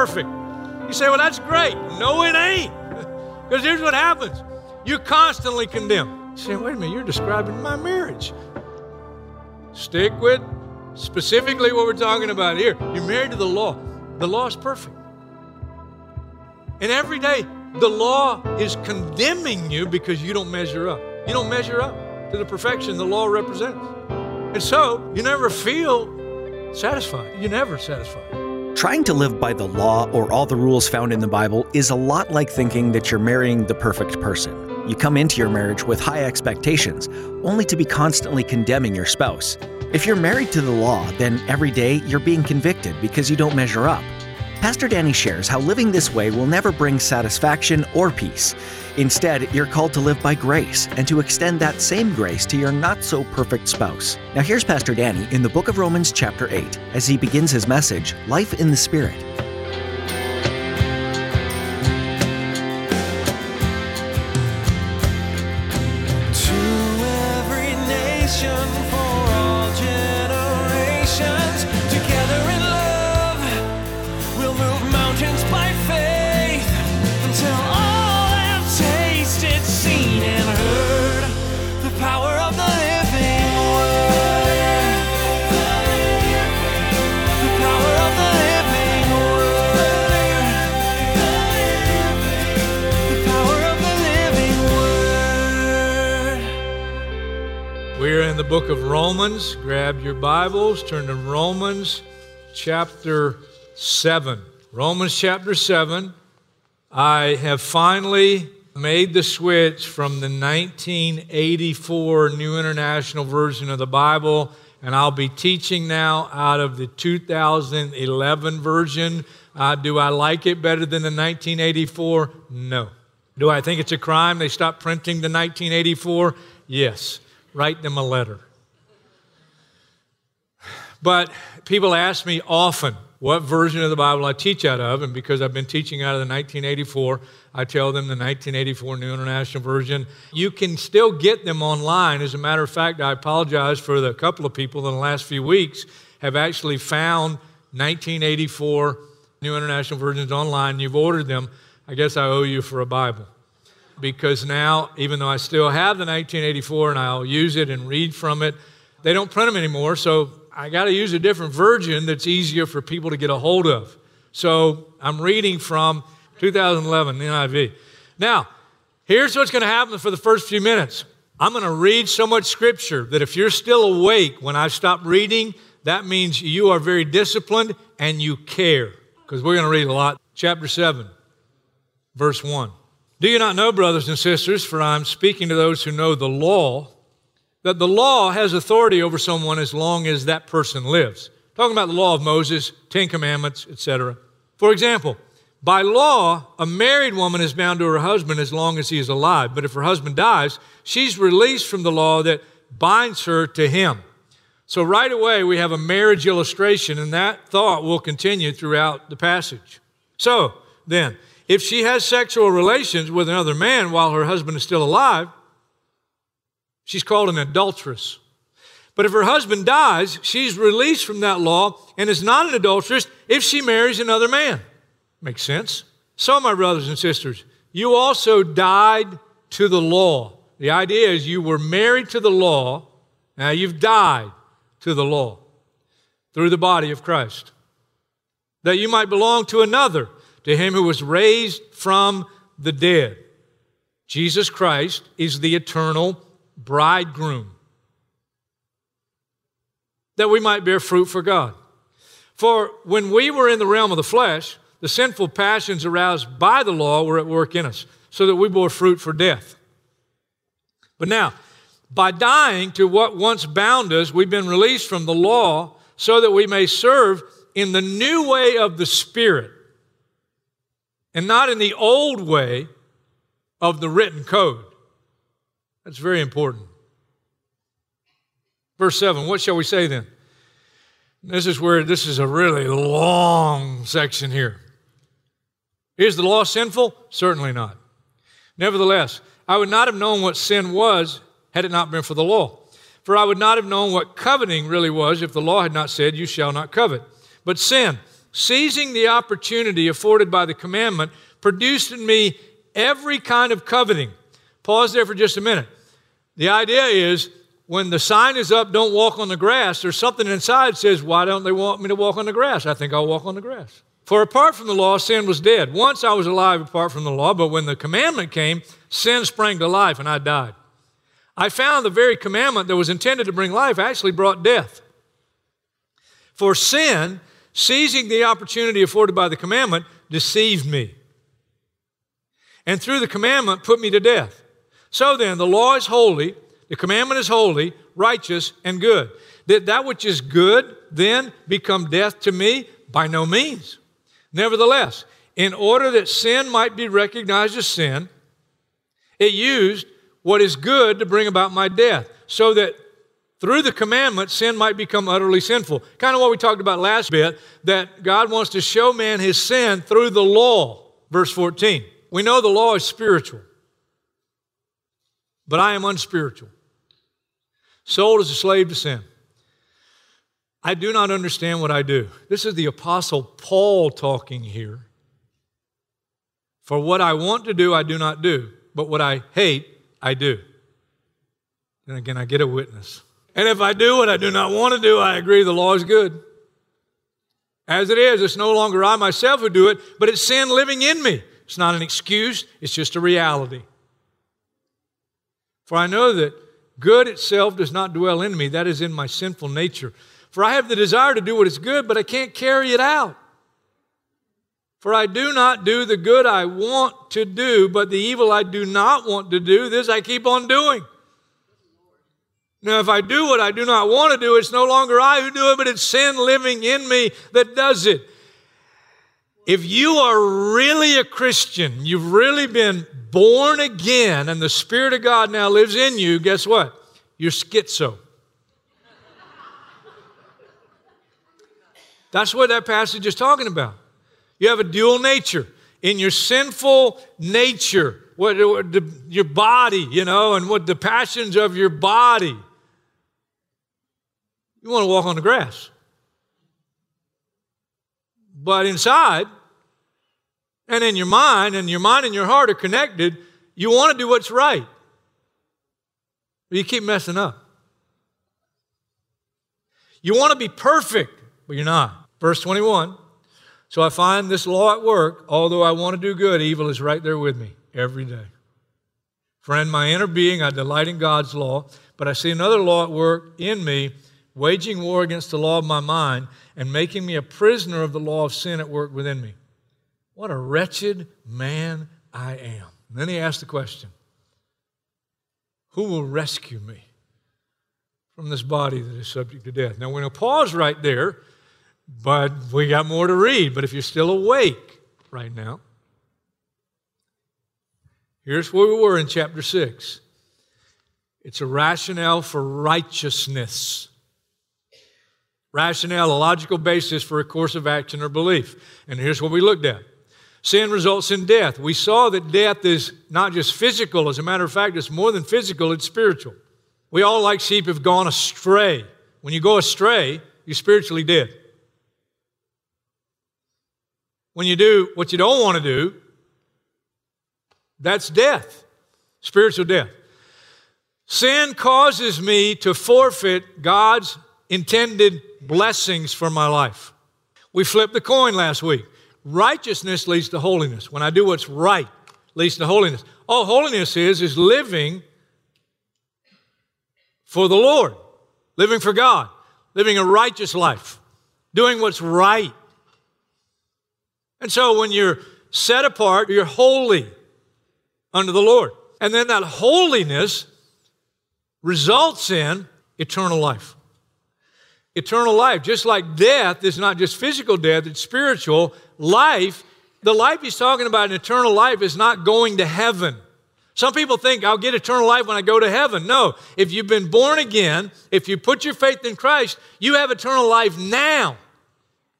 Perfect. You say, well, that's great. No, it ain't. Because here's what happens you constantly condemn. You say, wait a minute, you're describing my marriage. Stick with specifically what we're talking about here. You're married to the law, the law is perfect. And every day, the law is condemning you because you don't measure up. You don't measure up to the perfection the law represents. And so you never feel satisfied. You're never satisfied. Trying to live by the law or all the rules found in the Bible is a lot like thinking that you're marrying the perfect person. You come into your marriage with high expectations, only to be constantly condemning your spouse. If you're married to the law, then every day you're being convicted because you don't measure up. Pastor Danny shares how living this way will never bring satisfaction or peace. Instead, you're called to live by grace and to extend that same grace to your not so perfect spouse. Now, here's Pastor Danny in the book of Romans, chapter 8, as he begins his message Life in the Spirit. Book of Romans. Grab your Bibles, turn to Romans chapter 7. Romans chapter 7. I have finally made the switch from the 1984 New International Version of the Bible, and I'll be teaching now out of the 2011 version. Uh, do I like it better than the 1984? No. Do I think it's a crime they stopped printing the 1984? Yes. Write them a letter. But people ask me often what version of the Bible I teach out of, and because I've been teaching out of the 1984, I tell them the 1984 New International Version. You can still get them online. As a matter of fact, I apologize for the couple of people in the last few weeks have actually found 1984 New International Versions online. You've ordered them. I guess I owe you for a Bible because now, even though I still have the 1984 and I'll use it and read from it, they don't print them anymore. So I got to use a different version that's easier for people to get a hold of. So I'm reading from 2011 NIV. Now, here's what's going to happen for the first few minutes. I'm going to read so much scripture that if you're still awake when I stop reading, that means you are very disciplined and you care because we're going to read a lot. Chapter 7, verse 1. Do you not know, brothers and sisters, for I'm speaking to those who know the law, that the law has authority over someone as long as that person lives? Talking about the law of Moses, Ten Commandments, etc. For example, by law, a married woman is bound to her husband as long as he is alive. But if her husband dies, she's released from the law that binds her to him. So, right away, we have a marriage illustration, and that thought will continue throughout the passage. So, then, if she has sexual relations with another man while her husband is still alive, she's called an adulteress. But if her husband dies, she's released from that law and is not an adulteress if she marries another man. Makes sense? So, my brothers and sisters, you also died to the law. The idea is you were married to the law, now you've died to the law through the body of Christ, that you might belong to another, to him who was raised from the dead. Jesus Christ is the eternal bridegroom, that we might bear fruit for God. For when we were in the realm of the flesh, the sinful passions aroused by the law were at work in us, so that we bore fruit for death. But now, by dying to what once bound us, we've been released from the law so that we may serve in the new way of the Spirit and not in the old way of the written code. That's very important. Verse 7, what shall we say then? This is where this is a really long section here. Is the law sinful? Certainly not. Nevertheless, I would not have known what sin was had it not been for the law. For I would not have known what coveting really was if the law had not said, You shall not covet. But sin, seizing the opportunity afforded by the commandment, produced in me every kind of coveting. Pause there for just a minute. The idea is when the sign is up, don't walk on the grass, there's something inside says, Why don't they want me to walk on the grass? I think I'll walk on the grass. For apart from the law, sin was dead. Once I was alive apart from the law, but when the commandment came, sin sprang to life and I died. I found the very commandment that was intended to bring life actually brought death. For sin, seizing the opportunity afforded by the commandment, deceived me. And through the commandment, put me to death. So then, the law is holy, the commandment is holy, righteous, and good. Did that which is good then become death to me? By no means. Nevertheless, in order that sin might be recognized as sin, it used what is good to bring about my death, so that through the commandment, sin might become utterly sinful. Kind of what we talked about last bit, that God wants to show man his sin through the law. Verse 14. We know the law is spiritual, but I am unspiritual, sold as a slave to sin. I do not understand what I do. This is the Apostle Paul talking here. For what I want to do, I do not do, but what I hate, I do. And again, I get a witness. And if I do what I do not want to do, I agree the law is good. As it is, it's no longer I myself who do it, but it's sin living in me. It's not an excuse, it's just a reality. For I know that good itself does not dwell in me, that is in my sinful nature. For I have the desire to do what is good, but I can't carry it out. For I do not do the good I want to do, but the evil I do not want to do, this I keep on doing. Now, if I do what I do not want to do, it's no longer I who do it, but it's sin living in me that does it. If you are really a Christian, you've really been born again, and the Spirit of God now lives in you, guess what? You're schizo. That's what that passage is talking about. You have a dual nature. In your sinful nature, what, what the, your body, you know, and what the passions of your body, you want to walk on the grass. But inside, and in your mind, and your mind and your heart are connected, you want to do what's right. But you keep messing up. You want to be perfect, but you're not. Verse 21 So I find this law at work. Although I want to do good, evil is right there with me every day. Friend, my inner being, I delight in God's law, but I see another law at work in me, waging war against the law of my mind and making me a prisoner of the law of sin at work within me. What a wretched man I am. And then he asked the question Who will rescue me from this body that is subject to death? Now, we're going to pause right there but we got more to read. But if you're still awake right now, here's where we were in chapter 6 it's a rationale for righteousness. Rationale, a logical basis for a course of action or belief. And here's what we looked at sin results in death. We saw that death is not just physical, as a matter of fact, it's more than physical, it's spiritual. We all, like sheep, have gone astray. When you go astray, you're spiritually dead. When you do what you don't want to do, that's death, spiritual death. Sin causes me to forfeit God's intended blessings for my life. We flipped the coin last week. Righteousness leads to holiness. When I do what's right, leads to holiness. All holiness is is living for the Lord, living for God, living a righteous life, doing what's right. And so when you're set apart, you're holy under the Lord. And then that holiness results in eternal life. Eternal life, just like death is not just physical death, it's spiritual. Life The life he's talking about, an eternal life, is not going to heaven. Some people think I'll get eternal life when I go to heaven. No, if you've been born again, if you put your faith in Christ, you have eternal life now.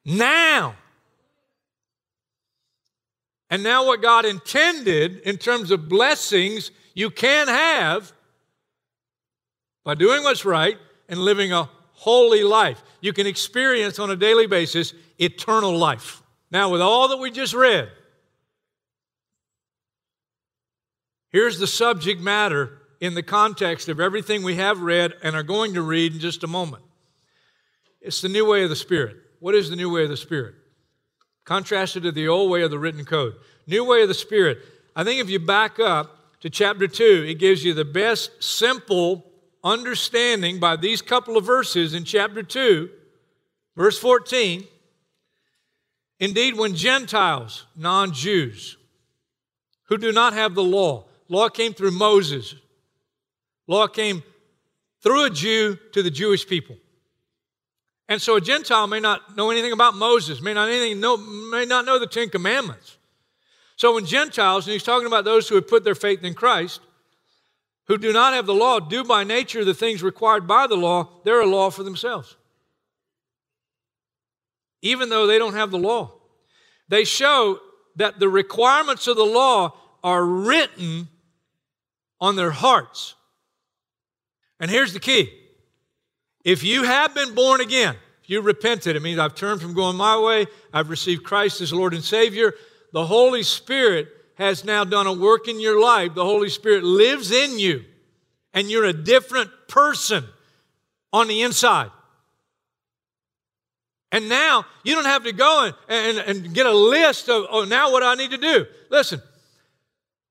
Now. And now, what God intended in terms of blessings you can have by doing what's right and living a holy life. You can experience on a daily basis eternal life. Now, with all that we just read, here's the subject matter in the context of everything we have read and are going to read in just a moment. It's the new way of the Spirit. What is the new way of the Spirit? Contrasted to the old way of the written code. New way of the Spirit. I think if you back up to chapter 2, it gives you the best simple understanding by these couple of verses in chapter 2, verse 14. Indeed, when Gentiles, non Jews, who do not have the law, law came through Moses, law came through a Jew to the Jewish people. And so a Gentile may not know anything about Moses, may not, anything know, may not know the Ten Commandments. So when Gentiles, and he's talking about those who have put their faith in Christ, who do not have the law, do by nature the things required by the law, they're a law for themselves. Even though they don't have the law, they show that the requirements of the law are written on their hearts. And here's the key if you have been born again, if you repented, it means I've turned from going my way, I've received Christ as Lord and Savior, the Holy Spirit has now done a work in your life. The Holy Spirit lives in you, and you're a different person on the inside. And now you don't have to go and, and, and get a list of, oh, now what I need to do. Listen,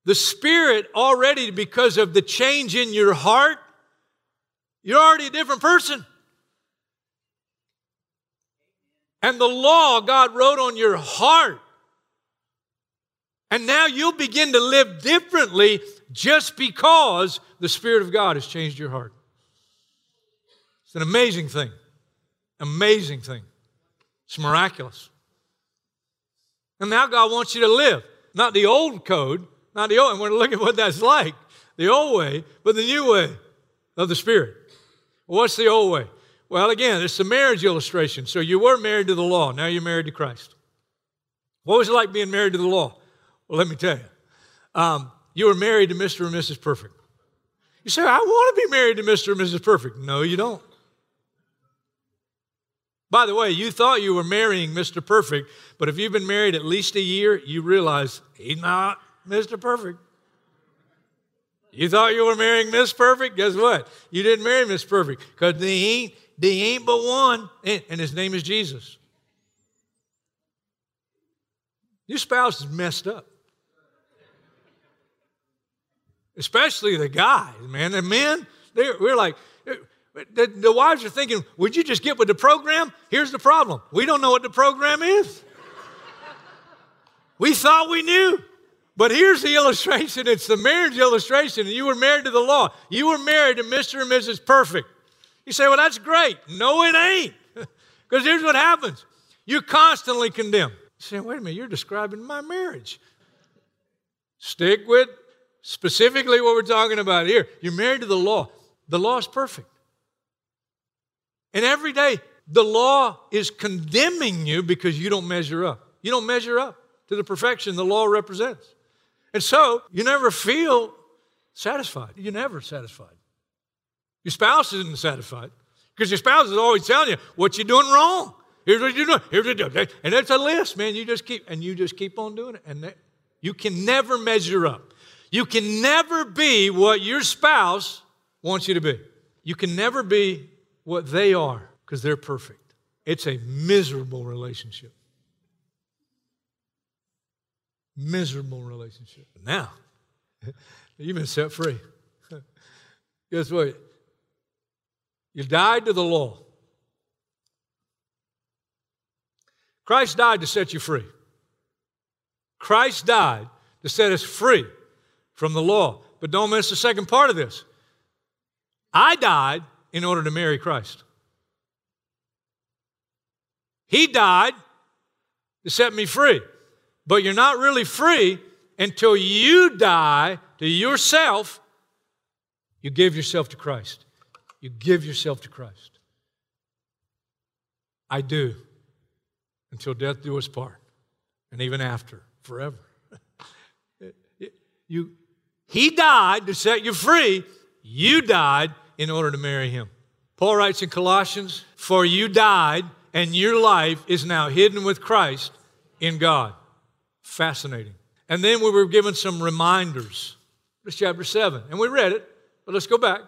the Spirit already, because of the change in your heart, you're already a different person. And the law God wrote on your heart and now you'll begin to live differently just because the Spirit of God has changed your heart. It's an amazing thing. Amazing thing. It's miraculous. And now God wants you to live, not the old code, not the old, and we're going to look at what that's like, the old way, but the new way of the Spirit. what's the old way? Well, again, it's the marriage illustration. So you were married to the law, now you're married to Christ. What was it like being married to the law? Well, let me tell you. Um, you were married to Mr. and Mrs. Perfect. You say, I want to be married to Mr. and Mrs. Perfect. No, you don't. By the way, you thought you were marrying Mr. Perfect, but if you've been married at least a year, you realize he's not Mr. Perfect. You thought you were marrying Miss Perfect? Guess what? You didn't marry Miss Perfect because they ain't, they ain't but one, and, and his name is Jesus. Your spouse is messed up especially the guys, man. The men, we're like, eh, the, the wives are thinking, would you just get with the program? Here's the problem we don't know what the program is. we thought we knew. But here's the illustration it's the marriage illustration, you were married to the law. You were married to Mr. and Mrs. Perfect. You say, well, that's great. No, it ain't. Because here's what happens you constantly condemn. You say, wait a minute, you're describing my marriage. Stick with Specifically, what we're talking about here you're married to the law. The law is perfect. And every day, the law is condemning you because you don't measure up. You don't measure up to the perfection the law represents. And so, you never feel satisfied. You're never satisfied. Your spouse isn't satisfied because your spouse is always telling you what you're doing wrong. Here's what you're doing. Here's what you're doing. And it's a list, man. You just keep, and you just keep on doing it. And that, you can never measure up. You can never be what your spouse wants you to be. You can never be what they are because they're perfect. It's a miserable relationship. Miserable relationship. Now, you've been set free. Guess what? You died to the law. Christ died to set you free. Christ died to set us free from the law. But don't miss the second part of this. I died in order to marry Christ. He died to set me free. but you're not really free until you die to yourself. You give yourself to Christ. You give yourself to Christ. I do until death do us part, and even after, forever. you, he died to set you free. You died in order to marry him. Paul writes in Colossians, For you died, and your life is now hidden with Christ in God. Fascinating. And then we were given some reminders. It's chapter 7. And we read it, but let's go back.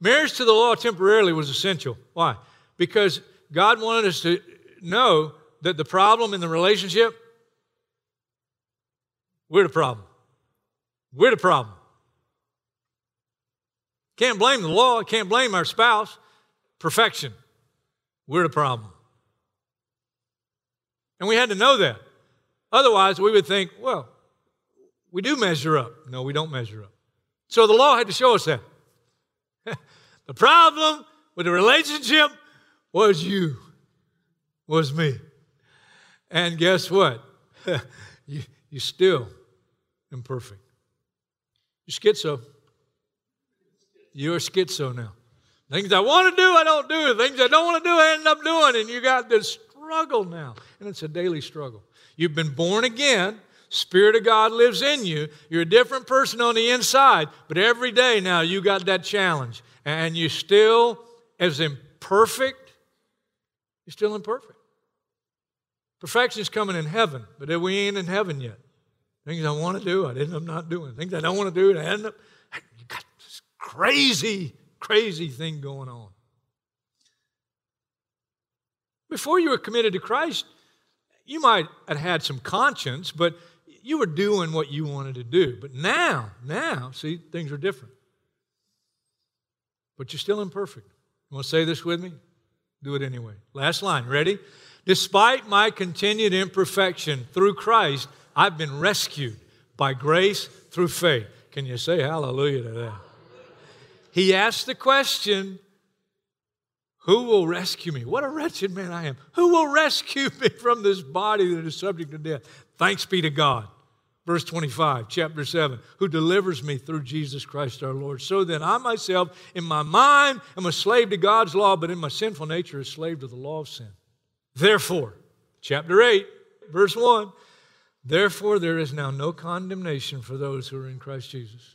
Marriage to the law temporarily was essential. Why? Because God wanted us to know that the problem in the relationship, we're the problem. We're the problem. Can't blame the law, can't blame our spouse. Perfection. We're the problem. And we had to know that. Otherwise, we would think, well, we do measure up. No, we don't measure up. So the law had to show us that. the problem with the relationship was you, was me. And guess what? you, you're still imperfect. You're schizo. You're a schizo now. Things I want to do, I don't do. Things I don't want to do, I end up doing. And you got this struggle now. And it's a daily struggle. You've been born again. Spirit of God lives in you. You're a different person on the inside, but every day now you got that challenge. And you're still, as imperfect, you're still imperfect. Perfection is coming in heaven, but we ain't in heaven yet. Things I want to do, I end up not doing. Things I don't want to do, I end up, crazy, crazy thing going on. Before you were committed to Christ, you might have had some conscience, but you were doing what you wanted to do. But now, now, see, things are different. But you're still imperfect. You want to say this with me? Do it anyway. Last line. Ready? Despite my continued imperfection through Christ, I've been rescued by grace through faith. Can you say hallelujah to that? He asked the question, Who will rescue me? What a wretched man I am. Who will rescue me from this body that is subject to death? Thanks be to God. Verse 25, chapter 7, who delivers me through Jesus Christ our Lord. So then I myself, in my mind, am a slave to God's law, but in my sinful nature, a slave to the law of sin. Therefore, chapter 8, verse 1 Therefore, there is now no condemnation for those who are in Christ Jesus.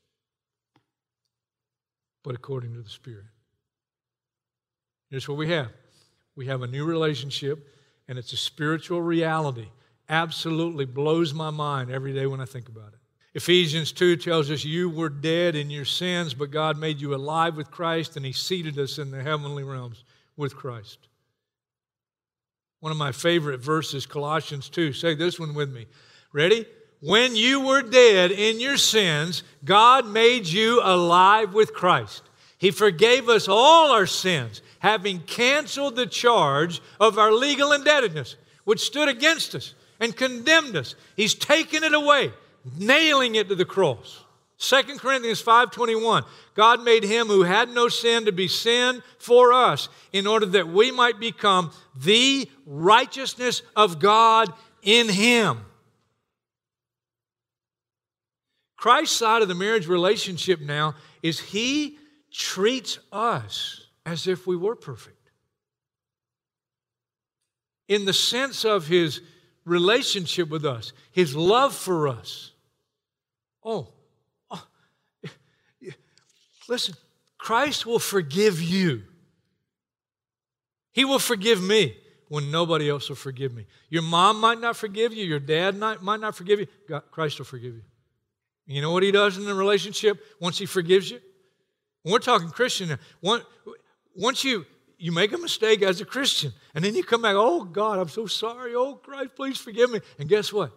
but according to the Spirit. Here's what we have we have a new relationship, and it's a spiritual reality. Absolutely blows my mind every day when I think about it. Ephesians 2 tells us you were dead in your sins, but God made you alive with Christ, and He seated us in the heavenly realms with Christ. One of my favorite verses, Colossians 2. Say this one with me. Ready? When you were dead in your sins, God made you alive with Christ. He forgave us all our sins, having canceled the charge of our legal indebtedness, which stood against us and condemned us. He's taken it away, nailing it to the cross. 2 Corinthians 5:21 God made him who had no sin to be sin for us in order that we might become the righteousness of God in him. Christ's side of the marriage relationship now is he treats us as if we were perfect. In the sense of his relationship with us, his love for us. Oh, oh, Listen, Christ will forgive you. He will forgive me when nobody else will forgive me. Your mom might not forgive you, your dad might, might not forgive you. God, Christ will forgive you. You know what he does in the relationship once he forgives you? We're talking Christian, once you you make a mistake as a Christian, and then you come back, oh God, I'm so sorry. Oh Christ, please forgive me. And guess what?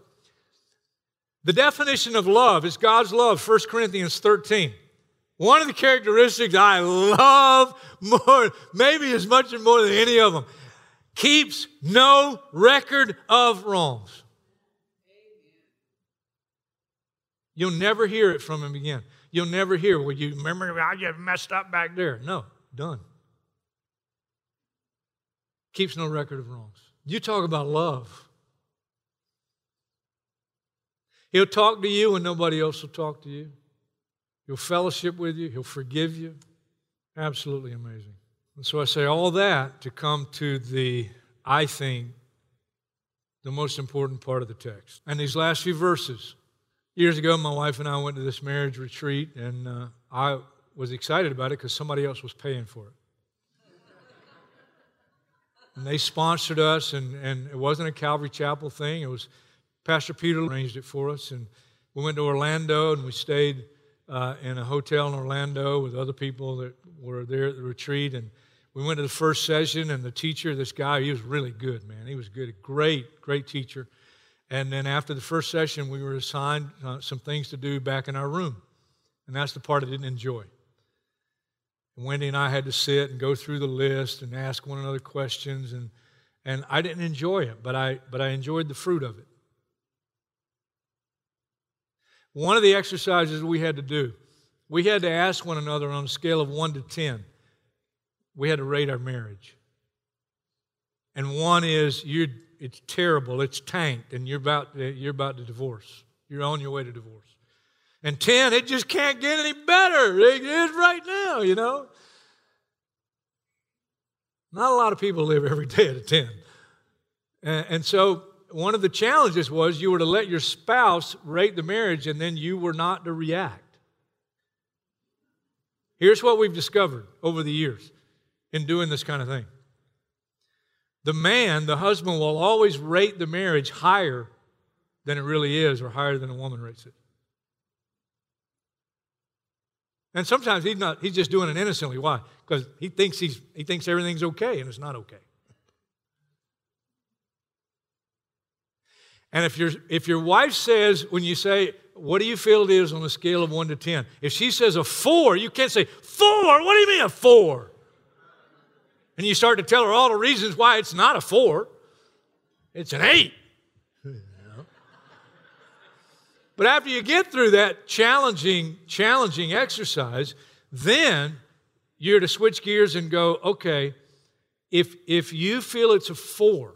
The definition of love is God's love, 1 Corinthians 13. One of the characteristics I love more, maybe as much or more than any of them, keeps no record of wrongs. You'll never hear it from him again. You'll never hear, well, you remember I just messed up back there. No, done. Keeps no record of wrongs. You talk about love. He'll talk to you when nobody else will talk to you. He'll fellowship with you. He'll forgive you. Absolutely amazing. And so I say all that to come to the, I think, the most important part of the text. And these last few verses. Years ago, my wife and I went to this marriage retreat, and uh, I was excited about it because somebody else was paying for it. and they sponsored us, and, and it wasn't a Calvary Chapel thing. It was Pastor Peter arranged it for us, and we went to Orlando, and we stayed uh, in a hotel in Orlando with other people that were there at the retreat, and we went to the first session, and the teacher, this guy, he was really good, man. He was good, a great, great teacher. And then after the first session, we were assigned uh, some things to do back in our room. And that's the part I didn't enjoy. And Wendy and I had to sit and go through the list and ask one another questions. And, and I didn't enjoy it, but I, but I enjoyed the fruit of it. One of the exercises we had to do, we had to ask one another on a scale of 1 to 10. We had to rate our marriage. And one is you're it's terrible, it's tanked, and you're about to, you're about to divorce. You're on your way to divorce. And 10, it just can't get any better. It is right now, you know. Not a lot of people live every day at a 10. And, and so one of the challenges was you were to let your spouse rate the marriage and then you were not to react. Here's what we've discovered over the years in doing this kind of thing the man, the husband, will always rate the marriage higher than it really is or higher than a woman rates it. And sometimes he's not, he's just doing it innocently. Why? Because he thinks he's he thinks everything's okay and it's not okay. And if your if your wife says, when you say, what do you feel it is on a scale of one to ten? If she says a four, you can't say, four, what do you mean a four? And you start to tell her all the reasons why it's not a four, it's an eight. But after you get through that challenging, challenging exercise, then you're to switch gears and go, okay, if, if you feel it's a four,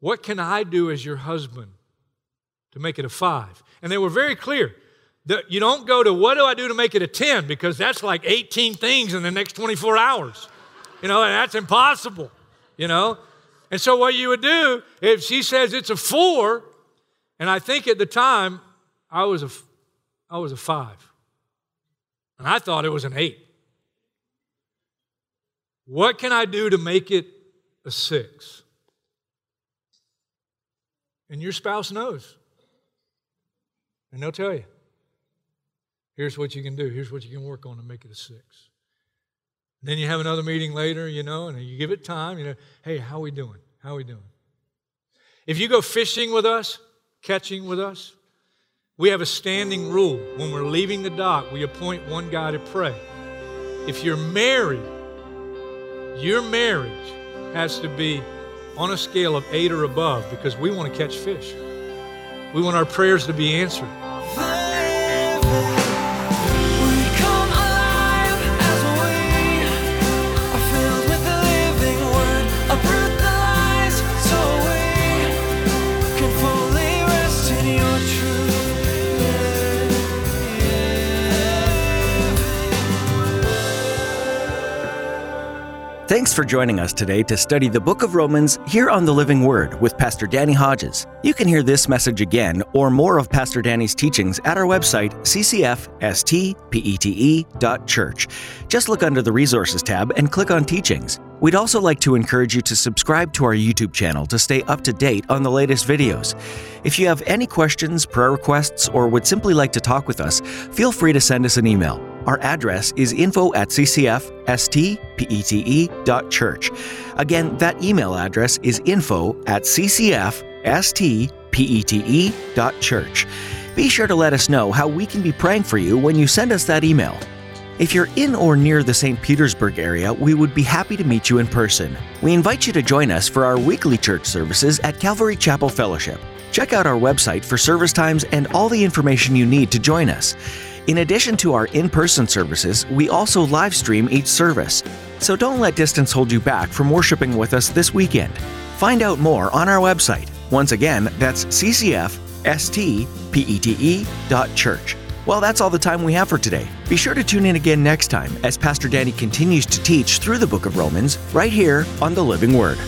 what can I do as your husband to make it a five? And they were very clear. That you don't go to what do I do to make it a 10 because that's like 18 things in the next 24 hours. You know, and that's impossible, you know. And so what you would do, if she says it's a four, and I think at the time I was a, I was a five. And I thought it was an eight. What can I do to make it a six? And your spouse knows. And they'll tell you. Here's what you can do. Here's what you can work on to make it a six. Then you have another meeting later, you know, and you give it time, you know, hey, how are we doing? How are we doing? If you go fishing with us, catching with us, we have a standing rule. When we're leaving the dock, we appoint one guy to pray. If you're married, your marriage has to be on a scale of eight or above because we want to catch fish. We want our prayers to be answered. Thanks for joining us today to study the book of Romans here on the Living Word with Pastor Danny Hodges. You can hear this message again or more of Pastor Danny's teachings at our website, ccfstpete.church. Just look under the Resources tab and click on Teachings. We'd also like to encourage you to subscribe to our YouTube channel to stay up to date on the latest videos. If you have any questions, prayer requests, or would simply like to talk with us, feel free to send us an email. Our address is info at ccfstpete.church. Again, that email address is info at ccfstpete.church. Be sure to let us know how we can be praying for you when you send us that email. If you're in or near the St. Petersburg area, we would be happy to meet you in person. We invite you to join us for our weekly church services at Calvary Chapel Fellowship. Check out our website for service times and all the information you need to join us. In addition to our in person services, we also live stream each service. So don't let distance hold you back from worshiping with us this weekend. Find out more on our website. Once again, that's ccfstpete.church. Well, that's all the time we have for today. Be sure to tune in again next time as Pastor Danny continues to teach through the book of Romans right here on the Living Word.